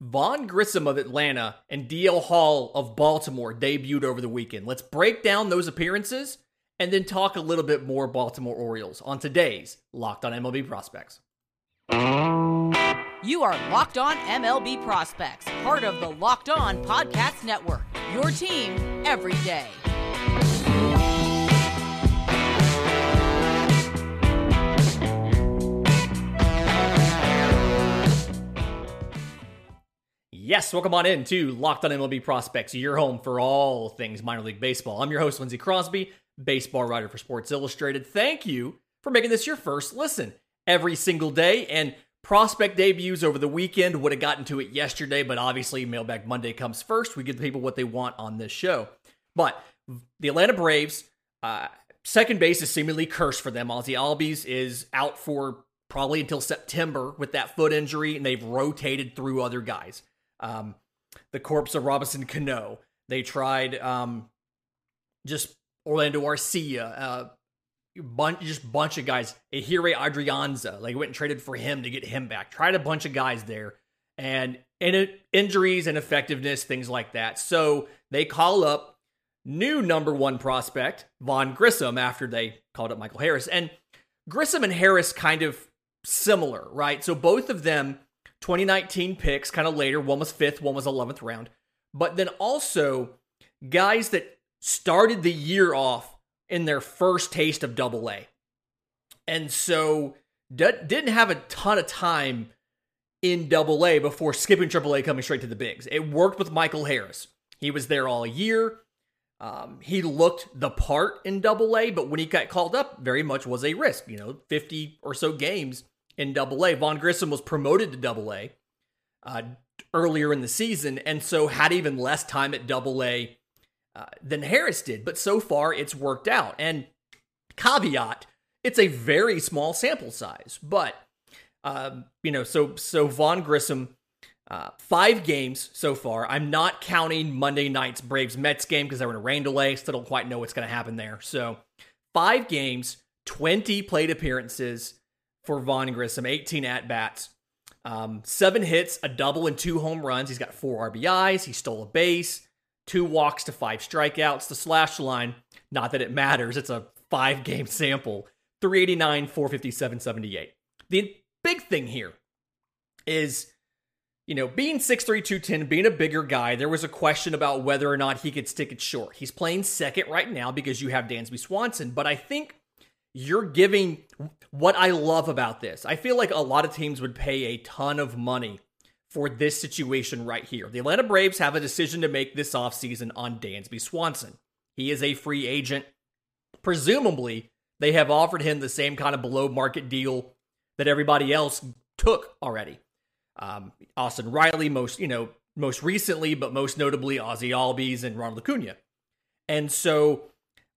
Vaughn Grissom of Atlanta and DL Hall of Baltimore debuted over the weekend. Let's break down those appearances and then talk a little bit more Baltimore Orioles on today's Locked on MLB Prospects. You are Locked on MLB Prospects, part of the Locked on Podcast Network. Your team every day. Yes, welcome on in to Locked on MLB Prospects, your home for all things minor league baseball. I'm your host, Lindsey Crosby, baseball writer for Sports Illustrated. Thank you for making this your first listen every single day. And prospect debuts over the weekend would have gotten to it yesterday, but obviously Mailbag Monday comes first. We give the people what they want on this show. But the Atlanta Braves, uh, second base is seemingly cursed for them. Ozzie Albies is out for probably until September with that foot injury, and they've rotated through other guys. Um, the corpse of Robinson Cano. They tried um, just Orlando Arcia, uh, bunch, just bunch of guys. Ehire Adrianza, like went and traded for him to get him back. Tried a bunch of guys there, and and injuries and effectiveness, things like that. So they call up new number one prospect Vaughn Grissom after they called up Michael Harris, and Grissom and Harris kind of similar, right? So both of them 2019 picks, kind of later. One was fifth, one was 11th round. But then also guys that started the year off in their first taste of double A. And so d- didn't have a ton of time in double A before skipping triple A coming straight to the bigs. It worked with Michael Harris. He was there all year. Um, he looked the part in double A, but when he got called up, very much was a risk. You know, 50 or so games in Double A. Vaughn Grissom was promoted to Double A uh, earlier in the season, and so had even less time at Double A uh, than Harris did. But so far, it's worked out. And caveat: it's a very small sample size, but um, you know, so so Vaughn Grissom. Uh, five games so far. I'm not counting Monday night's Braves Mets game because they're in a rain delay. Still don't quite know what's going to happen there. So, five games, 20 plate appearances, for Vaughn Grissom, 18 at bats, um, seven hits, a double, and two home runs. He's got four RBIs. He stole a base, two walks to five strikeouts. The slash line, not that it matters, it's a five game sample 389, 457, 78. The big thing here is, you know, being 6'3, 210, being a bigger guy, there was a question about whether or not he could stick it short. He's playing second right now because you have Dansby Swanson, but I think you're giving what I love about this. I feel like a lot of teams would pay a ton of money for this situation right here. The Atlanta Braves have a decision to make this offseason on Dansby Swanson. He is a free agent. Presumably, they have offered him the same kind of below market deal that everybody else took already. Um, Austin Riley, most you know, most recently, but most notably Ozzie Albies and Ronald Acuna. And so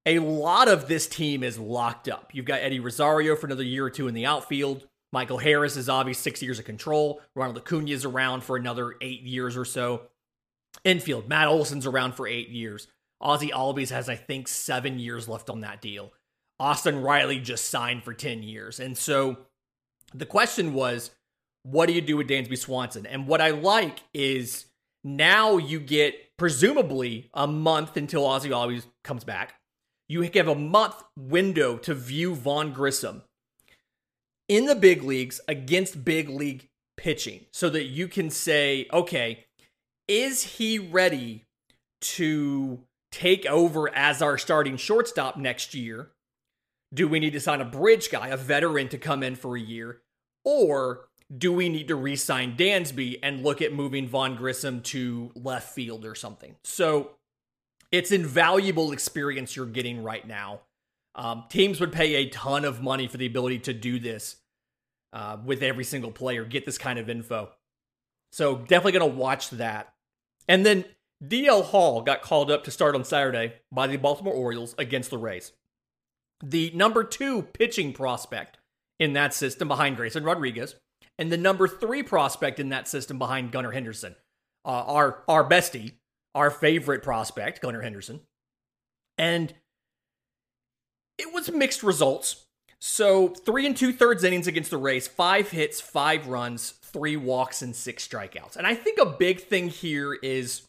a lot of this team is locked up. You've got Eddie Rosario for another year or two in the outfield. Michael Harris is obviously six years of control. Ronald Acuna is around for another eight years or so. Infield, Matt Olson's around for eight years. Ozzie Albies has, I think, seven years left on that deal. Austin Riley just signed for 10 years. And so the question was, what do you do with Dansby Swanson? And what I like is now you get presumably a month until Ozzie Albies comes back you have a month window to view Vaughn Grissom in the big leagues against big league pitching so that you can say, okay, is he ready to take over as our starting shortstop next year? Do we need to sign a bridge guy, a veteran, to come in for a year? Or do we need to re sign Dansby and look at moving Vaughn Grissom to left field or something? So it's invaluable experience you're getting right now. Um, teams would pay a ton of money for the ability to do this uh, with every single player, get this kind of info. So definitely going to watch that. And then DL Hall got called up to start on Saturday by the Baltimore Orioles against the Rays. The number two pitching prospect in that system behind Grayson Rodriguez, and the number three prospect in that system behind Gunnar Henderson, uh, our our bestie, our favorite prospect, Gunnar Henderson. And it was mixed results. So three and two thirds innings against the Rays, five hits, five runs, three walks, and six strikeouts. And I think a big thing here is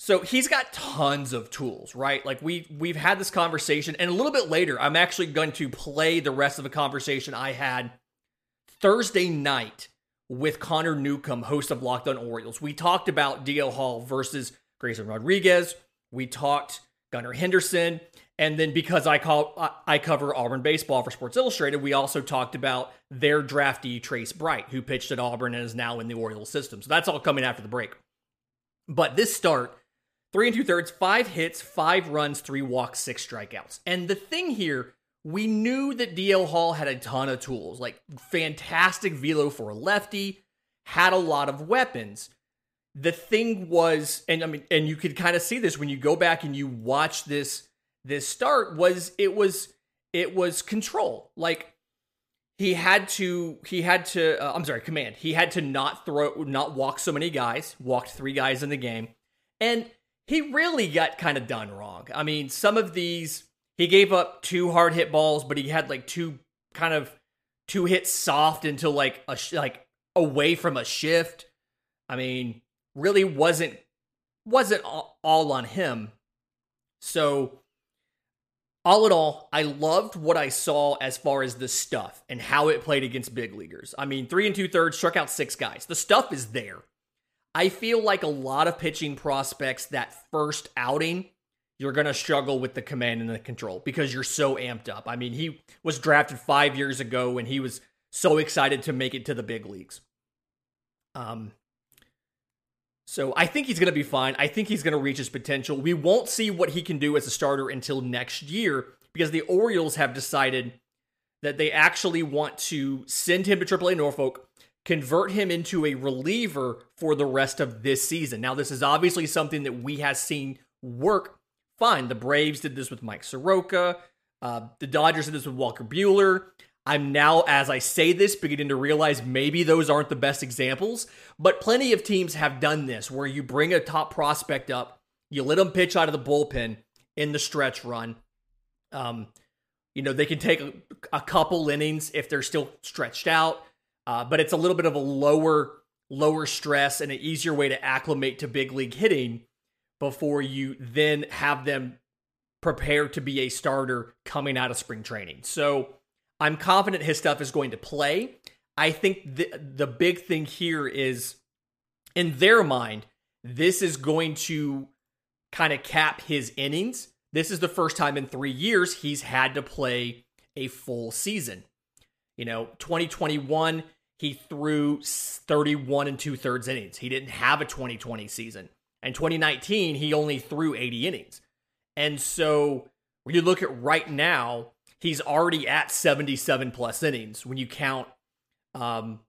so he's got tons of tools, right? Like we we've had this conversation, and a little bit later, I'm actually going to play the rest of the conversation I had Thursday night with Connor Newcomb, host of Locked On Orioles. We talked about DL Hall versus Grayson Rodriguez. We talked Gunnar Henderson, and then because I call I cover Auburn baseball for Sports Illustrated, we also talked about their draftee Trace Bright, who pitched at Auburn and is now in the Orioles system. So that's all coming after the break. But this start Three and two thirds, five hits, five runs, three walks, six strikeouts. And the thing here, we knew that DL Hall had a ton of tools, like fantastic velo for a lefty, had a lot of weapons. The thing was, and I mean, and you could kind of see this when you go back and you watch this this start was it was it was control. Like he had to he had to uh, I'm sorry, command. He had to not throw not walk so many guys, walked 3 guys in the game. And he really got kind of done wrong. I mean, some of these he gave up two hard hit balls, but he had like two kind of two hits soft until like a like away from a shift. I mean, really wasn't wasn't all on him. So all in all, I loved what I saw as far as the stuff and how it played against big leaguers. I mean, three and two thirds, struck out six guys. The stuff is there. I feel like a lot of pitching prospects that first outing, you're going to struggle with the command and the control because you're so amped up. I mean, he was drafted five years ago and he was so excited to make it to the big leagues. Um, so I think he's going to be fine. I think he's going to reach his potential. We won't see what he can do as a starter until next year because the Orioles have decided that they actually want to send him to AAA Norfolk convert him into a reliever for the rest of this season. Now, this is obviously something that we have seen work fine. The Braves did this with Mike Soroka. Uh, the Dodgers did this with Walker Buehler. I'm now, as I say this, beginning to realize maybe those aren't the best examples, but plenty of teams have done this where you bring a top prospect up, you let them pitch out of the bullpen in the stretch run. Um, you know, they can take a, a couple innings if they're still stretched out. Uh, but it's a little bit of a lower lower stress and an easier way to acclimate to big league hitting before you then have them prepared to be a starter coming out of spring training. So I'm confident his stuff is going to play. I think the the big thing here is in their mind, this is going to kind of cap his innings. This is the first time in 3 years he's had to play a full season. You know, 2021 he threw 31 and two thirds innings. He didn't have a 2020 season. And 2019, he only threw 80 innings. And so when you look at right now, he's already at 77 plus innings when you count um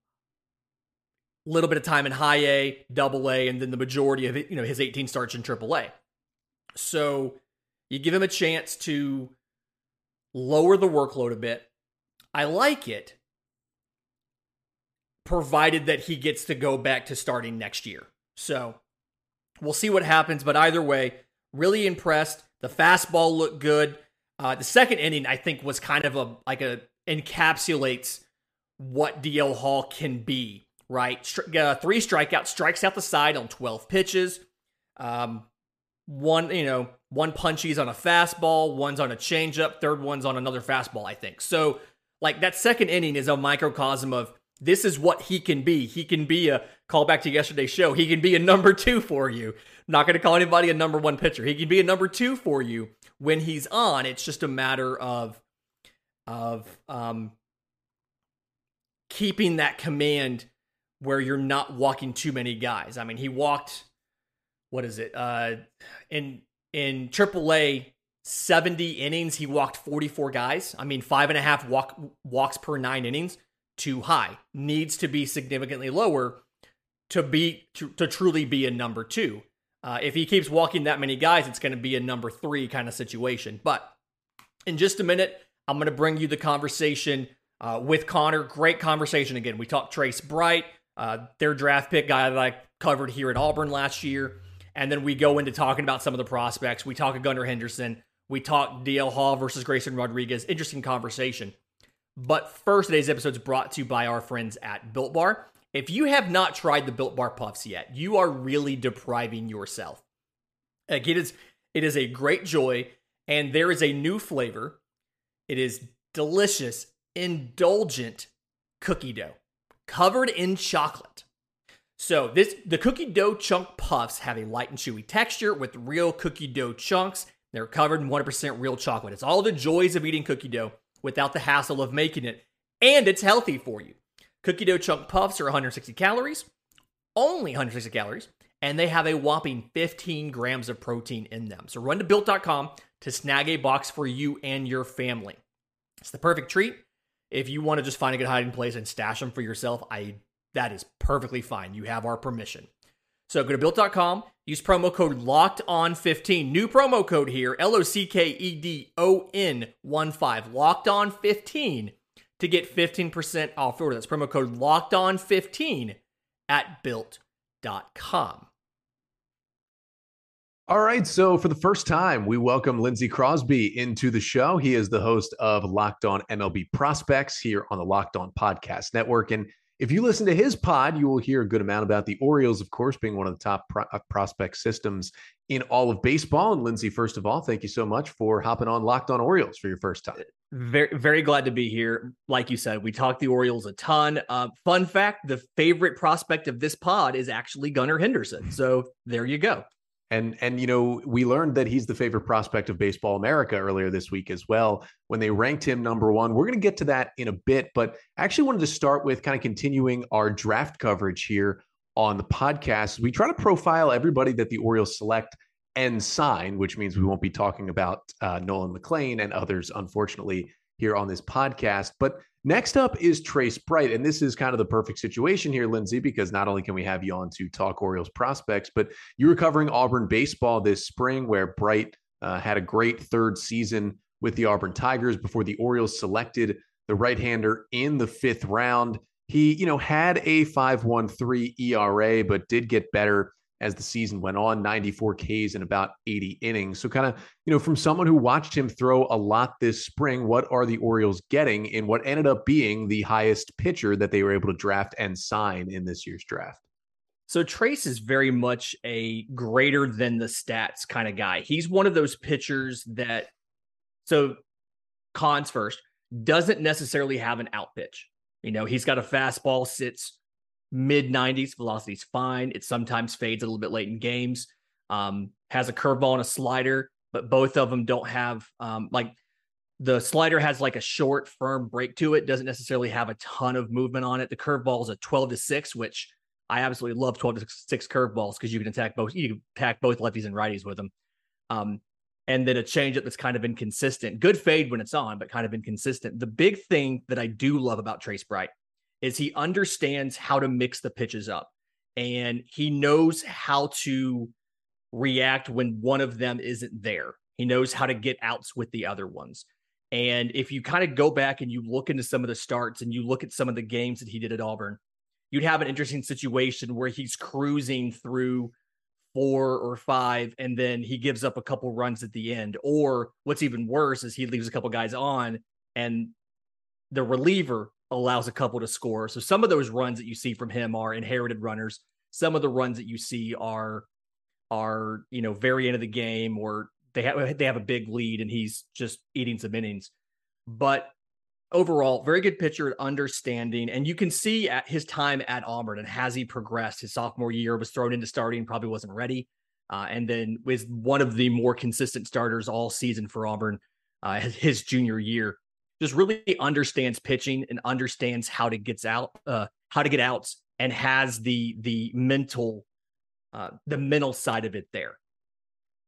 a little bit of time in high A, double A, and then the majority of it, you know, his 18 starts in triple A. So you give him a chance to lower the workload a bit. I like it provided that he gets to go back to starting next year. So we'll see what happens. But either way, really impressed. The fastball looked good. Uh, the second inning, I think, was kind of a like a encapsulates what DL Hall can be. Right, uh, three strikeouts, strikes out the side on twelve pitches. Um, one, you know, one punchies on a fastball, one's on a changeup, third one's on another fastball. I think so. Like that second inning is a microcosm of this is what he can be. He can be a callback to yesterday's show. He can be a number two for you. not going to call anybody a number one pitcher. He can be a number two for you when he's on. It's just a matter of of um, keeping that command where you're not walking too many guys. I mean, he walked what is it? Uh, in in AAA, 70 innings, he walked 44 guys. I mean, five and a half walk walks per nine innings too high. Needs to be significantly lower to be to, to truly be a number two. Uh, if he keeps walking that many guys, it's going to be a number three kind of situation. But in just a minute, I'm going to bring you the conversation uh, with Connor. Great conversation again. We talked Trace Bright, uh, their draft pick guy that I covered here at Auburn last year. And then we go into talking about some of the prospects. We talk of Gunnar Henderson. We talk DL Hall versus Grayson Rodriguez. Interesting conversation. But first, today's episode is brought to you by our friends at Built Bar. If you have not tried the Built Bar Puffs yet, you are really depriving yourself. Like it is, it is a great joy, and there is a new flavor. It is delicious, indulgent cookie dough covered in chocolate. So this the cookie dough chunk puffs have a light and chewy texture with real cookie dough chunks. They're covered in 100% real chocolate. It's all the joys of eating cookie dough without the hassle of making it, and it's healthy for you. Cookie dough chunk puffs are 160 calories, only 160 calories, and they have a whopping 15 grams of protein in them. So run to built.com to snag a box for you and your family. It's the perfect treat. If you want to just find a good hiding place and stash them for yourself, I that is perfectly fine. You have our permission. So go to built.com, use promo code locked on 15. New promo code here, L O C K E D O N 1 5, locked on 15 to get 15% off order. That's promo code locked on 15 at built.com. All right. So, for the first time, we welcome Lindsey Crosby into the show. He is the host of Locked On MLB Prospects here on the Locked On Podcast Network. And if you listen to his pod, you will hear a good amount about the Orioles, of course, being one of the top pro- uh, prospect systems in all of baseball. And Lindsay, first of all, thank you so much for hopping on Locked On Orioles for your first time. Very, very glad to be here. Like you said, we talked the Orioles a ton. Uh, fun fact: the favorite prospect of this pod is actually Gunnar Henderson. So there you go. And and you know, we learned that he's the favorite prospect of Baseball America earlier this week as well when they ranked him number 1. We're going to get to that in a bit, but I actually wanted to start with kind of continuing our draft coverage here on the podcast. We try to profile everybody that the Orioles select and sign, which means we won't be talking about uh, Nolan McLean and others, unfortunately, here on this podcast. But next up is Trace Bright. And this is kind of the perfect situation here, Lindsey, because not only can we have you on to talk Orioles prospects, but you were covering Auburn baseball this spring, where Bright uh, had a great third season with the Auburn Tigers before the Orioles selected the right hander in the fifth round. He, you know, had a 5.13 ERA, but did get better as the season went on 94 Ks in about 80 innings. So, kind of, you know, from someone who watched him throw a lot this spring, what are the Orioles getting in what ended up being the highest pitcher that they were able to draft and sign in this year's draft? So, Trace is very much a greater than the stats kind of guy. He's one of those pitchers that, so cons first, doesn't necessarily have an out pitch. You know, he's got a fastball, sits mid 90s. Velocity's fine. It sometimes fades a little bit late in games. Um, has a curveball and a slider, but both of them don't have um, like the slider has like a short, firm break to it. Doesn't necessarily have a ton of movement on it. The curveball is a 12 to 6, which I absolutely love 12 to 6 curveballs because you can attack both you can attack both lefties and righties with them. Um, and then a changeup that's kind of inconsistent. Good fade when it's on, but kind of inconsistent. The big thing that I do love about Trace Bright is he understands how to mix the pitches up and he knows how to react when one of them isn't there. He knows how to get outs with the other ones. And if you kind of go back and you look into some of the starts and you look at some of the games that he did at Auburn, you'd have an interesting situation where he's cruising through four or five and then he gives up a couple runs at the end. Or what's even worse is he leaves a couple guys on and the reliever allows a couple to score. So some of those runs that you see from him are inherited runners. Some of the runs that you see are are you know very end of the game or they have they have a big lead and he's just eating some innings. But overall, very good pitcher at understanding, and you can see at his time at Auburn and has he progressed. His sophomore year was thrown into starting, probably wasn't ready, uh, and then was one of the more consistent starters all season for Auburn. Uh, his junior year, just really understands pitching and understands how to gets out, uh, how to get outs, and has the the mental, uh, the mental side of it there.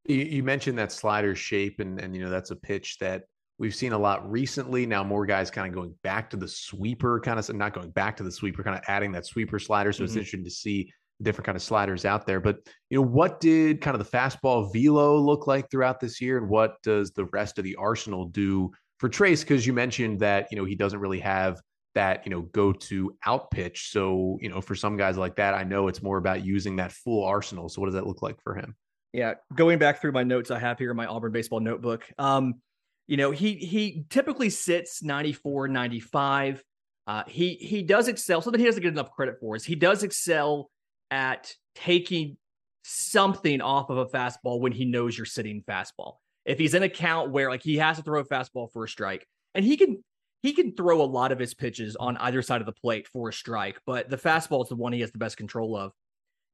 You, you mentioned that slider shape, and and you know that's a pitch that we've seen a lot recently. Now more guys kind of going back to the sweeper, kind of not going back to the sweeper, kind of adding that sweeper slider. So mm-hmm. it's interesting to see different kind of sliders out there. But you know, what did kind of the fastball velo look like throughout this year, and what does the rest of the arsenal do for Trace, because you mentioned that, you know, he doesn't really have that, you know, go to out pitch. So, you know, for some guys like that, I know it's more about using that full arsenal. So what does that look like for him? Yeah. Going back through my notes I have here in my Auburn baseball notebook. Um, you know, he he typically sits 94, 95. Uh, he he does excel. Something he doesn't get enough credit for is he does excel at taking something off of a fastball when he knows you're sitting fastball. If he's in a count where like he has to throw a fastball for a strike, and he can he can throw a lot of his pitches on either side of the plate for a strike, but the fastball is the one he has the best control of.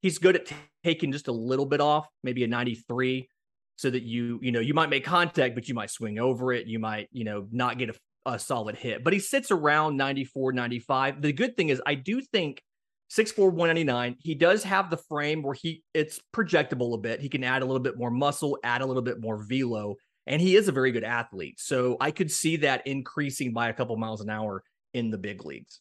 He's good at t- taking just a little bit off, maybe a 93, so that you, you know, you might make contact, but you might swing over it. You might, you know, not get a, a solid hit. But he sits around 94, 95. The good thing is, I do think 6'4, 199, he does have the frame where he it's projectable a bit. He can add a little bit more muscle, add a little bit more velo and he is a very good athlete. So I could see that increasing by a couple miles an hour in the big leagues.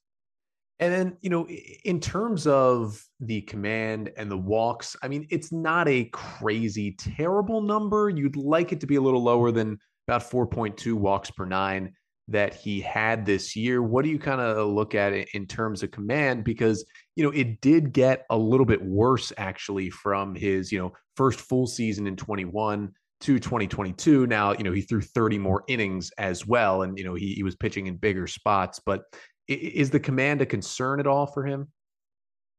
And then, you know, in terms of the command and the walks, I mean, it's not a crazy, terrible number. You'd like it to be a little lower than about 4.2 walks per nine that he had this year. What do you kind of look at in terms of command? Because, you know, it did get a little bit worse actually from his, you know, first full season in 21 to 2022. Now, you know, he threw 30 more innings as well. And, you know, he, he was pitching in bigger spots. But is the command a concern at all for him?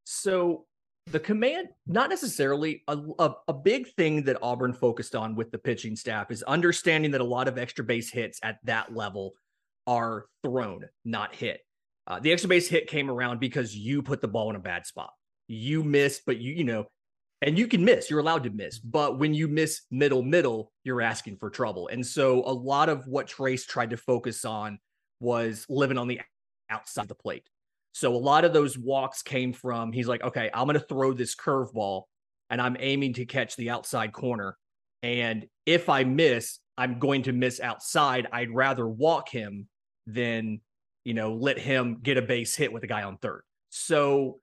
So the command, not necessarily a, a, a, big thing that Auburn focused on with the pitching staff is understanding that a lot of extra base hits at that level are thrown, not hit. Uh, the extra base hit came around because you put the ball in a bad spot. You missed, but you, you know, and you can miss you're allowed to miss but when you miss middle middle you're asking for trouble. And so a lot of what trace tried to focus on was living on the outside of the plate. So a lot of those walks came from he's like okay i'm going to throw this curveball and i'm aiming to catch the outside corner. And if i miss i'm going to miss outside. I'd rather walk him than you know let him get a base hit with a guy on third so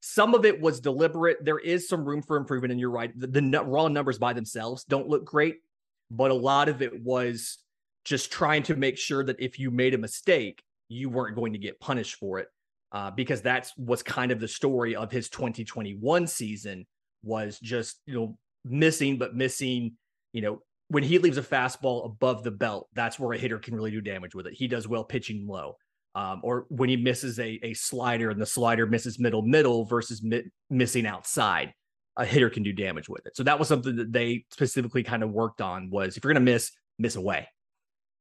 some of it was deliberate. There is some room for improvement, and you're right. The, the raw numbers by themselves don't look great, but a lot of it was just trying to make sure that if you made a mistake, you weren't going to get punished for it. Uh, because that's was kind of the story of his 2021 season was just you know missing, but missing. You know when he leaves a fastball above the belt, that's where a hitter can really do damage with it. He does well pitching low um, or when he misses a, a slider and the slider misses middle middle versus mi- missing outside a hitter can do damage with it so that was something that they specifically kind of worked on was if you're going to miss miss away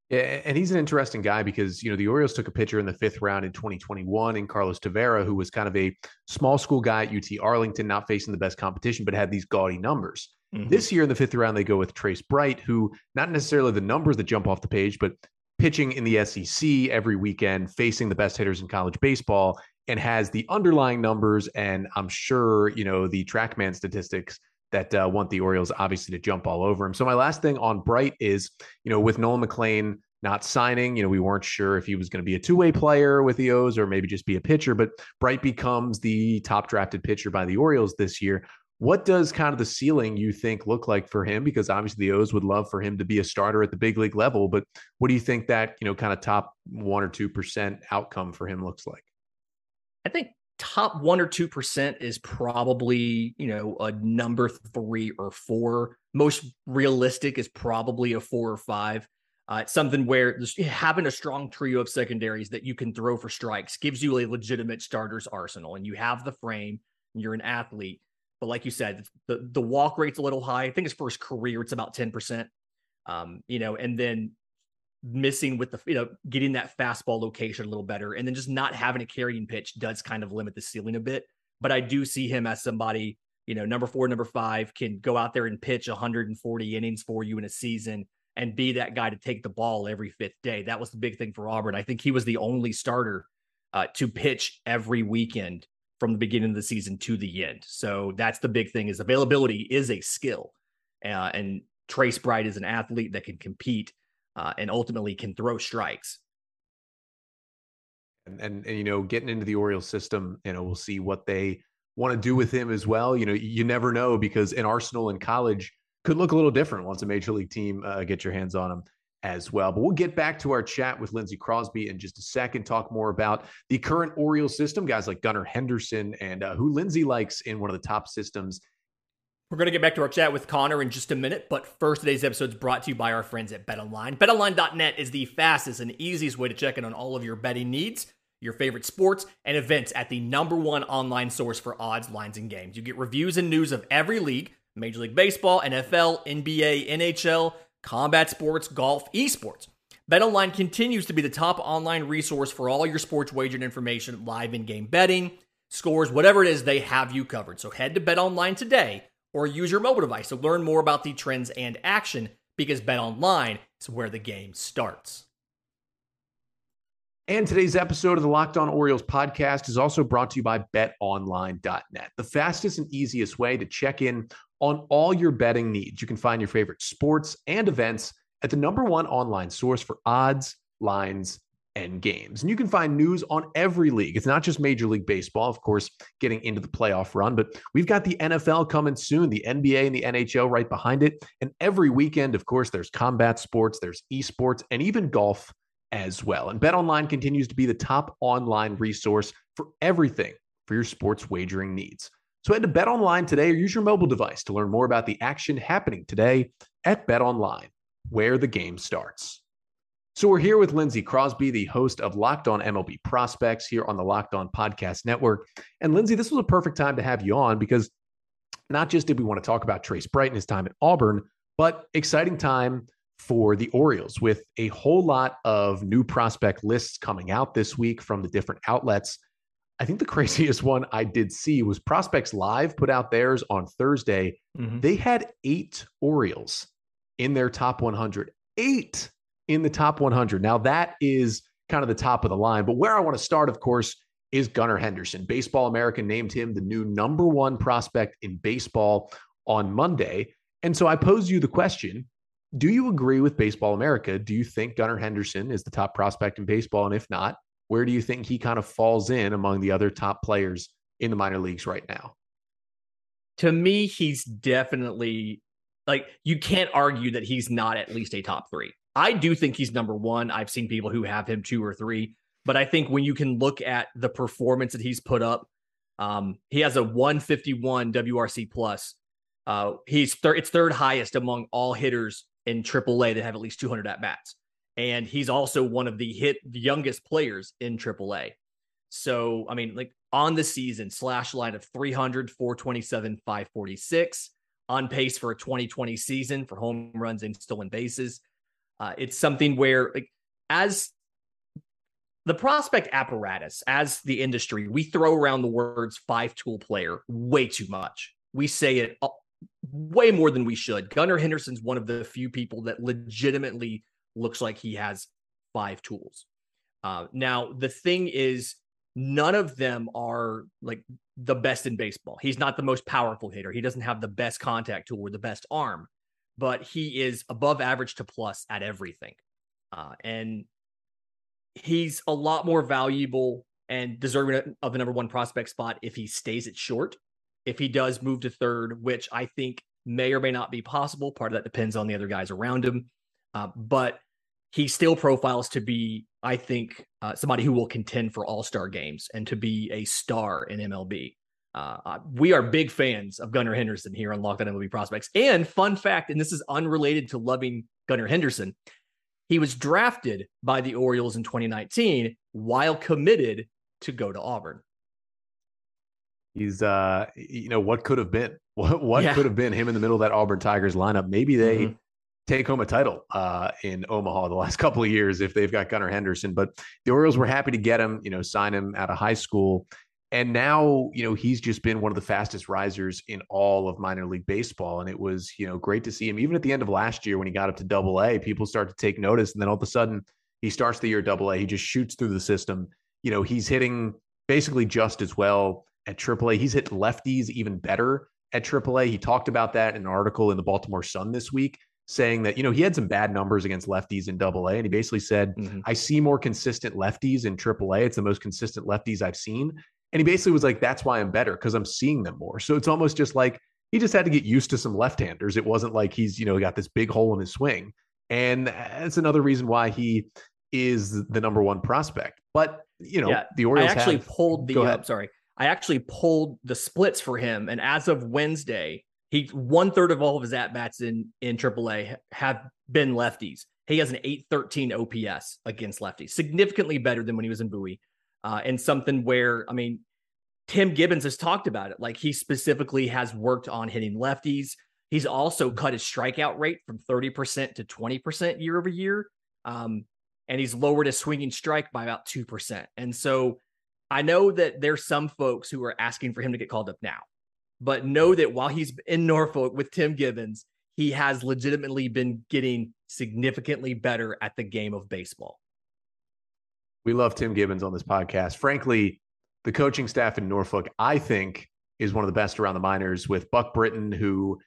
yeah, and he's an interesting guy because you know the Orioles took a pitcher in the fifth round in 2021 in Carlos Tavera, who was kind of a small school guy at UT Arlington, not facing the best competition, but had these gaudy numbers. Mm-hmm. This year in the fifth round, they go with Trace Bright, who not necessarily the numbers that jump off the page, but pitching in the SEC every weekend, facing the best hitters in college baseball, and has the underlying numbers and I'm sure, you know, the trackman statistics that uh, want the Orioles obviously to jump all over him. So my last thing on Bright is, you know, with Nolan McLean not signing, you know, we weren't sure if he was going to be a two-way player with the O's or maybe just be a pitcher, but Bright becomes the top drafted pitcher by the Orioles this year. What does kind of the ceiling you think look like for him? Because obviously the O's would love for him to be a starter at the big league level, but what do you think that, you know, kind of top one or 2% outcome for him looks like? I think top one or 2% is probably, you know, a number three or four. Most realistic is probably a four or five. Uh, it's something where having a strong trio of secondaries that you can throw for strikes gives you a legitimate starter's arsenal, and you have the frame. And you're an athlete. But like you said, the the walk rate's a little high. I think his first career it's about ten percent. Um, you know, and then missing with the you know getting that fastball location a little better, and then just not having a carrying pitch does kind of limit the ceiling a bit. But I do see him as somebody you know number four, number five can go out there and pitch 140 innings for you in a season and be that guy to take the ball every fifth day. That was the big thing for Auburn. I think he was the only starter uh, to pitch every weekend from the beginning of the season to the end. So that's the big thing is availability is a skill. Uh, and Trace Bright is an athlete that can compete uh, and ultimately can throw strikes. And, and, and, you know, getting into the Orioles system, you know, we'll see what they want to do with him as well. You know, you never know because an Arsenal in college could look a little different once a major league team uh, your hands on him as well. But we'll get back to our chat with Lindsey Crosby in just a second, talk more about the current Orioles system, guys like Gunnar Henderson and uh, who Lindsey likes in one of the top systems. We're going to get back to our chat with Connor in just a minute, but first, today's episode is brought to you by our friends at BetOnline. BetOnline.net is the fastest and easiest way to check in on all of your betting needs. your favorite sports and events at the number one online source for odds, lines, and games. You get reviews and news of every league Major League Baseball, NFL, NBA, NHL, combat sports, golf, esports. BetOnline continues to be the top online resource for all your sports wagering information, live in game betting, scores, whatever it is, they have you covered. So head to BetOnline today or use your mobile device to learn more about the trends and action because BetOnline is where the game starts. And today's episode of the Locked On Orioles podcast is also brought to you by betonline.net, the fastest and easiest way to check in on all your betting needs. You can find your favorite sports and events at the number one online source for odds, lines, and games. And you can find news on every league. It's not just Major League Baseball, of course, getting into the playoff run, but we've got the NFL coming soon, the NBA and the NHL right behind it. And every weekend, of course, there's combat sports, there's esports, and even golf as well. And BetOnline continues to be the top online resource for everything for your sports wagering needs. So head to BetOnline today or use your mobile device to learn more about the action happening today at BetOnline, where the game starts. So we're here with Lindsey Crosby, the host of Locked On MLB Prospects here on the Locked On Podcast Network. And Lindsey, this was a perfect time to have you on because not just did we want to talk about Trace Bright and his time at Auburn, but exciting time for the Orioles with a whole lot of new prospect lists coming out this week from the different outlets. I think the craziest one I did see was Prospects Live put out theirs on Thursday. Mm-hmm. They had eight Orioles in their top 100. Eight in the top 100. Now, that is kind of the top of the line. But where I want to start, of course, is Gunnar Henderson. Baseball America named him the new number one prospect in baseball on Monday. And so I pose you the question do you agree with Baseball America? Do you think Gunnar Henderson is the top prospect in baseball? And if not, where do you think he kind of falls in among the other top players in the minor leagues right now? To me, he's definitely like you can't argue that he's not at least a top three. I do think he's number one. I've seen people who have him two or three, but I think when you can look at the performance that he's put up, um, he has a 151 WRC plus. Uh, he's third; it's third highest among all hitters in AAA that have at least 200 at bats. And he's also one of the hit the youngest players in AAA. So, I mean, like on the season, slash line of 300, 427, 546, on pace for a 2020 season for home runs and stolen bases. Uh, it's something where, like, as the prospect apparatus, as the industry, we throw around the words five tool player way too much. We say it way more than we should. Gunnar Henderson's one of the few people that legitimately looks like he has five tools. Uh, now, the thing is, none of them are like the best in baseball. He's not the most powerful hitter. He doesn't have the best contact tool or the best arm, but he is above average to plus at everything. Uh, and he's a lot more valuable and deserving of the number one prospect spot if he stays at short if he does move to third, which I think may or may not be possible. Part of that depends on the other guys around him. Uh, but he still profiles to be, I think, uh, somebody who will contend for all star games and to be a star in MLB. Uh, uh, we are big fans of Gunnar Henderson here on Locked On MLB Prospects. And fun fact, and this is unrelated to loving Gunnar Henderson, he was drafted by the Orioles in 2019 while committed to go to Auburn. He's, uh, you know, what could have been? What, what yeah. could have been him in the middle of that Auburn Tigers lineup? Maybe they mm-hmm. Take home a title uh, in Omaha the last couple of years if they've got Gunnar Henderson. But the Orioles were happy to get him, you know, sign him out of high school. And now, you know, he's just been one of the fastest risers in all of minor league baseball. And it was, you know, great to see him. Even at the end of last year when he got up to double A, people start to take notice. And then all of a sudden, he starts the year double A. He just shoots through the system. You know, he's hitting basically just as well at AAA. He's hit lefties even better at AAA. He talked about that in an article in the Baltimore Sun this week, saying that, you know, he had some bad numbers against lefties in double A. And he basically said, mm-hmm. I see more consistent lefties in triple A. It's the most consistent lefties I've seen. And he basically was like, that's why I'm better because I'm seeing them more. So it's almost just like he just had to get used to some left handers. It wasn't like he's, you know, got this big hole in his swing. And that's another reason why he is the number one prospect. But, you know, yeah, the Orioles I actually have, pulled the, uh, sorry, I actually pulled the splits for him, and as of Wednesday, he one third of all of his at bats in in AAA have been lefties. He has an 813 OPS against lefties, significantly better than when he was in Bowie. uh, and something where I mean, Tim Gibbons has talked about it. Like he specifically has worked on hitting lefties. He's also cut his strikeout rate from 30% to 20% year over year. Um, and he's lowered his swinging strike by about 2%. And so I know that there's some folks who are asking for him to get called up now, but know that while he's in Norfolk with Tim Gibbons, he has legitimately been getting significantly better at the game of baseball. We love Tim Gibbons on this podcast. Frankly, the coaching staff in Norfolk, I think, is one of the best around the minors with Buck Britton, who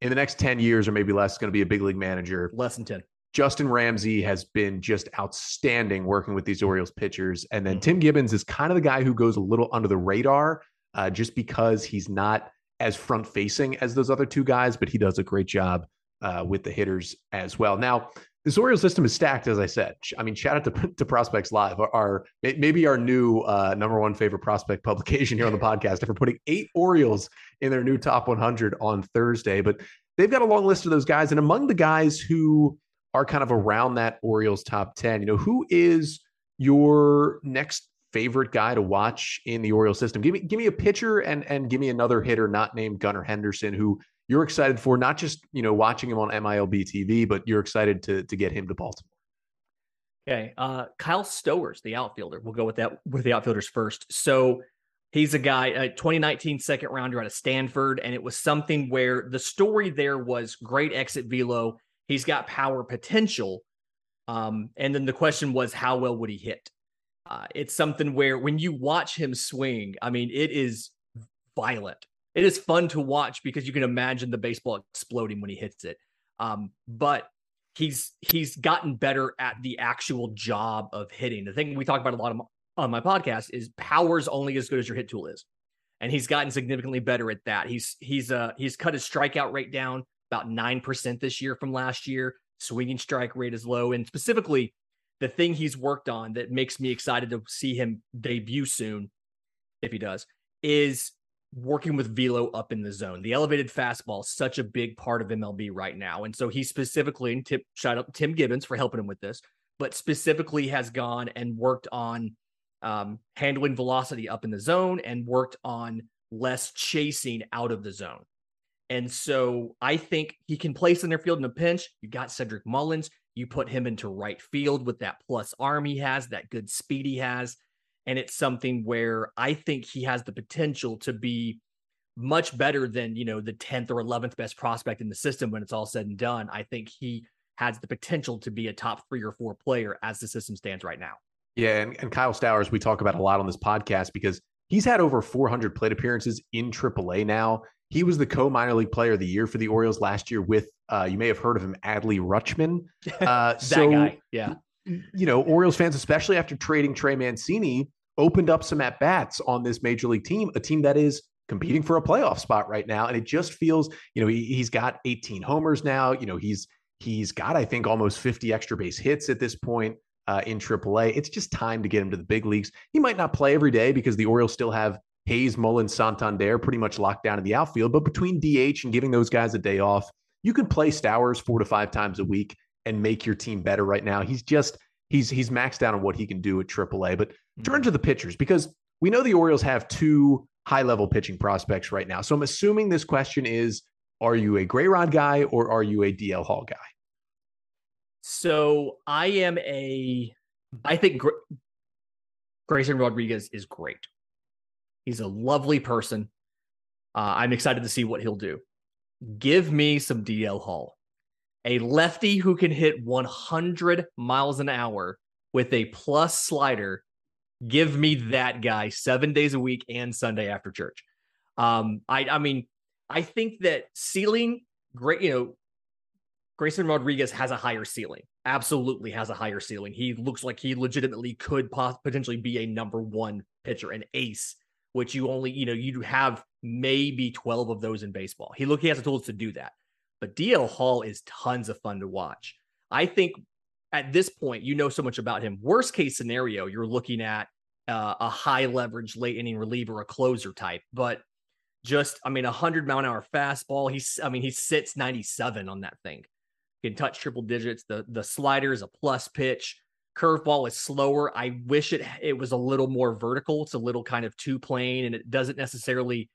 in the next 10 years or maybe less is going to be a big league manager. Less than 10. Justin Ramsey has been just outstanding working with these Orioles pitchers. And then mm-hmm. Tim Gibbons is kind of the guy who goes a little under the radar uh, just because he's not as front facing as those other two guys, but he does a great job uh, with the hitters as well. Now, this Orioles system is stacked, as I said. I mean, shout out to, to Prospects Live, our, maybe our new uh, number one favorite prospect publication here on the podcast, for putting eight Orioles in their new top 100 on Thursday. But they've got a long list of those guys, and among the guys who are kind of around that Orioles top 10. You know, who is your next favorite guy to watch in the Orioles system? Give me give me a pitcher and and give me another hitter not named Gunnar Henderson who you're excited for, not just, you know, watching him on MILB TV, but you're excited to to get him to Baltimore. Okay. Uh Kyle Stowers, the outfielder. We'll go with that with the outfielders first. So He's a guy, a 2019 second rounder out of Stanford. And it was something where the story there was great exit velo. He's got power potential. Um, and then the question was, how well would he hit? Uh, it's something where when you watch him swing, I mean, it is violent. It is fun to watch because you can imagine the baseball exploding when he hits it. Um, but he's he's gotten better at the actual job of hitting. The thing we talk about a lot on my podcast is power's only as good as your hit tool is, and he's gotten significantly better at that. He's he's uh he's cut his strikeout rate down about 9% this year from last year. Swinging strike rate is low. And specifically, the thing he's worked on that makes me excited to see him debut soon, if he does, is working with velo up in the zone. The elevated fastball is such a big part of MLB right now. And so he specifically, and tip, shout out Tim Gibbons for helping him with this, but specifically has gone and worked on um, handling velocity up in the zone and worked on less chasing out of the zone. And so I think he can play center field in a pinch. You got Cedric Mullins. You put him into right field with that plus arm he has, that good speed he has. And it's something where I think he has the potential to be much better than, you know, the 10th or 11th best prospect in the system when it's all said and done. I think he has the potential to be a top three or four player as the system stands right now. Yeah. And, and Kyle Stowers, we talk about a lot on this podcast because he's had over 400 plate appearances in AAA now. He was the co minor league player of the year for the Orioles last year with, uh, you may have heard of him, Adley Rutschman. Uh, that so, guy. Yeah. You know, Orioles fans, especially after trading Trey Mancini, opened up some at bats on this major league team, a team that is competing for a playoff spot right now. And it just feels, you know, he, he's got 18 homers now. You know, he's, he's got, I think, almost 50 extra base hits at this point. Uh, in AAA. It's just time to get him to the big leagues. He might not play every day because the Orioles still have Hayes, Mullins, Santander pretty much locked down in the outfield. But between DH and giving those guys a day off, you can play Stowers four to five times a week and make your team better right now. He's just he's he's maxed out on what he can do at AAA. But turn mm-hmm. to the pitchers because we know the Orioles have two high level pitching prospects right now. So I'm assuming this question is: Are you a Grayrod guy or are you a DL Hall guy? So I am a. I think Grayson Rodriguez is great. He's a lovely person. Uh, I'm excited to see what he'll do. Give me some DL Hall, a lefty who can hit 100 miles an hour with a plus slider. Give me that guy seven days a week and Sunday after church. Um, I, I mean, I think that ceiling, great, you know, Grayson Rodriguez has a higher ceiling. Absolutely has a higher ceiling. He looks like he legitimately could potentially be a number one pitcher, an ace which you only, you know, you have maybe 12 of those in baseball. He look, he has the tools to do that. But DL Hall is tons of fun to watch. I think at this point, you know so much about him. Worst case scenario, you're looking at uh, a high leverage late inning reliever, a closer type. But just, I mean, a hundred mile an hour fastball. He's, I mean, he sits 97 on that thing. He can touch triple digits. The the slider is a plus pitch. curveball is slower. I wish it it was a little more vertical. It's a little kind of two plane, and it doesn't necessarily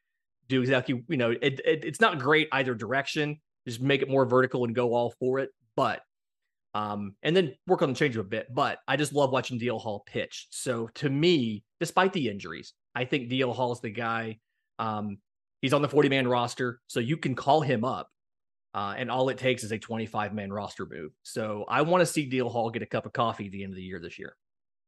do exactly. You know, it, it it's not great either direction. Just make it more vertical and go all for it. But um, and then work on the change a bit. But I just love watching DL Hall pitch. So to me, despite the injuries, I think DL Hall is the guy. Um, he's on the 40 man roster, so you can call him up. Uh, and all it takes is a 25 man roster move. So I want to see DL Hall get a cup of coffee at the end of the year this year.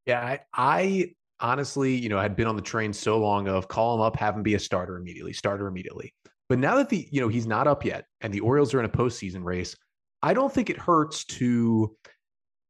Yeah, I, I honestly, you know, had been on the train so long of call him up, have him be a starter immediately, starter immediately. But now that the, you know, he's not up yet and the Orioles are in a postseason race, I don't think it hurts to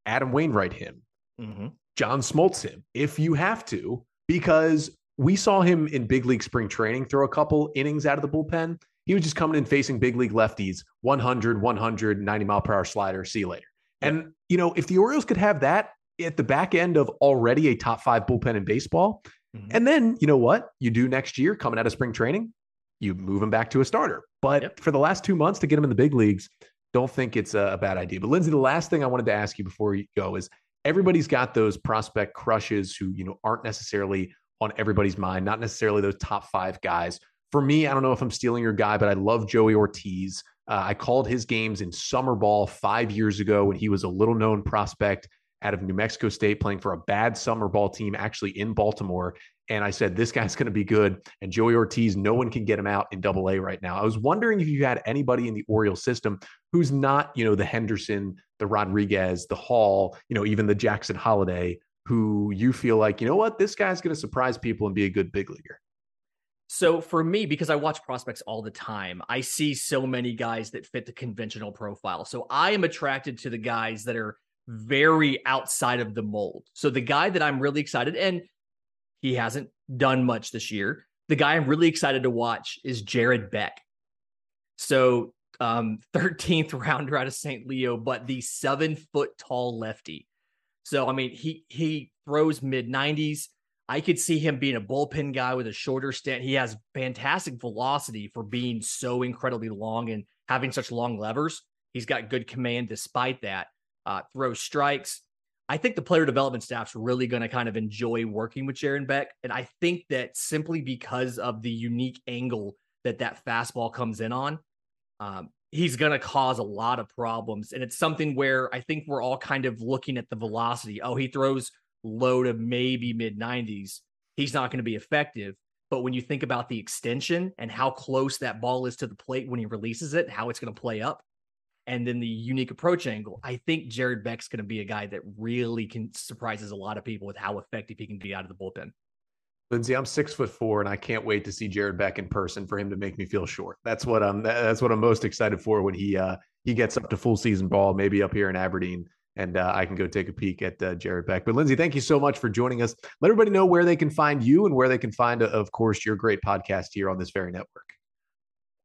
Adam Wainwright him, mm-hmm. John Smoltz him, if you have to, because we saw him in big league spring training throw a couple innings out of the bullpen. He was just coming in facing big league lefties, 100, 100, 90 mile per hour slider. See you later. And, you know, if the Orioles could have that at the back end of already a top five bullpen in baseball, mm-hmm. and then, you know what you do next year coming out of spring training, you move him back to a starter. But yep. for the last two months to get him in the big leagues, don't think it's a, bad idea. But Lindsay, the last thing I wanted to ask you before you go is everybody's got those prospect crushes who, you know, aren't necessarily on everybody's mind, not necessarily those top five guys. For me, I don't know if I'm stealing your guy, but I love Joey Ortiz. Uh, I called his games in summer ball five years ago when he was a little known prospect out of New Mexico State playing for a bad summer ball team actually in Baltimore. And I said, this guy's going to be good. And Joey Ortiz, no one can get him out in double A right now. I was wondering if you had anybody in the Orioles system who's not, you know, the Henderson, the Rodriguez, the Hall, you know, even the Jackson Holliday, who you feel like, you know what, this guy's going to surprise people and be a good big leaguer. So for me, because I watch prospects all the time, I see so many guys that fit the conventional profile. So I am attracted to the guys that are very outside of the mold. So the guy that I'm really excited, and he hasn't done much this year. The guy I'm really excited to watch is Jared Beck. So, um, 13th rounder out of St. Leo, but the seven foot tall lefty. So, I mean, he he throws mid 90s. I could see him being a bullpen guy with a shorter stint. He has fantastic velocity for being so incredibly long and having such long levers. He's got good command despite that. Uh, throws strikes. I think the player development staff's really going to kind of enjoy working with Jared Beck. And I think that simply because of the unique angle that that fastball comes in on, um, he's going to cause a lot of problems. And it's something where I think we're all kind of looking at the velocity. Oh, he throws low to maybe mid 90s. He's not going to be effective. But when you think about the extension and how close that ball is to the plate when he releases it, how it's going to play up, and then the unique approach angle. I think Jared Beck's going to be a guy that really can surprises a lot of people with how effective he can be out of the bullpen. Lindsay, I'm six foot four, and I can't wait to see Jared Beck in person for him to make me feel short. That's what I'm. That's what I'm most excited for when he uh, he gets up to full season ball, maybe up here in Aberdeen, and uh, I can go take a peek at uh, Jared Beck. But Lindsay, thank you so much for joining us. Let everybody know where they can find you and where they can find, of course, your great podcast here on this very network.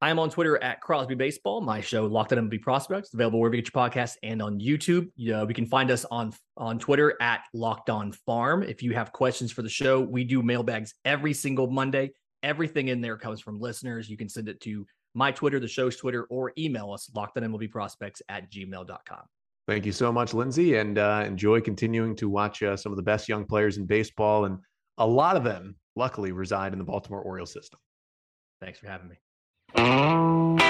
I am on Twitter at Crosby Baseball. My show, Locked On MLB Prospects, available wherever you get your podcasts and on YouTube. You know, we can find us on on Twitter at Locked On Farm. If you have questions for the show, we do mailbags every single Monday. Everything in there comes from listeners. You can send it to my Twitter, the show's Twitter, or email us, Locked On MLB Prospects at gmail.com. Thank you so much, Lindsay, and uh, enjoy continuing to watch uh, some of the best young players in baseball. And a lot of them, luckily, reside in the Baltimore Orioles system. Thanks for having me. Mm-hmm.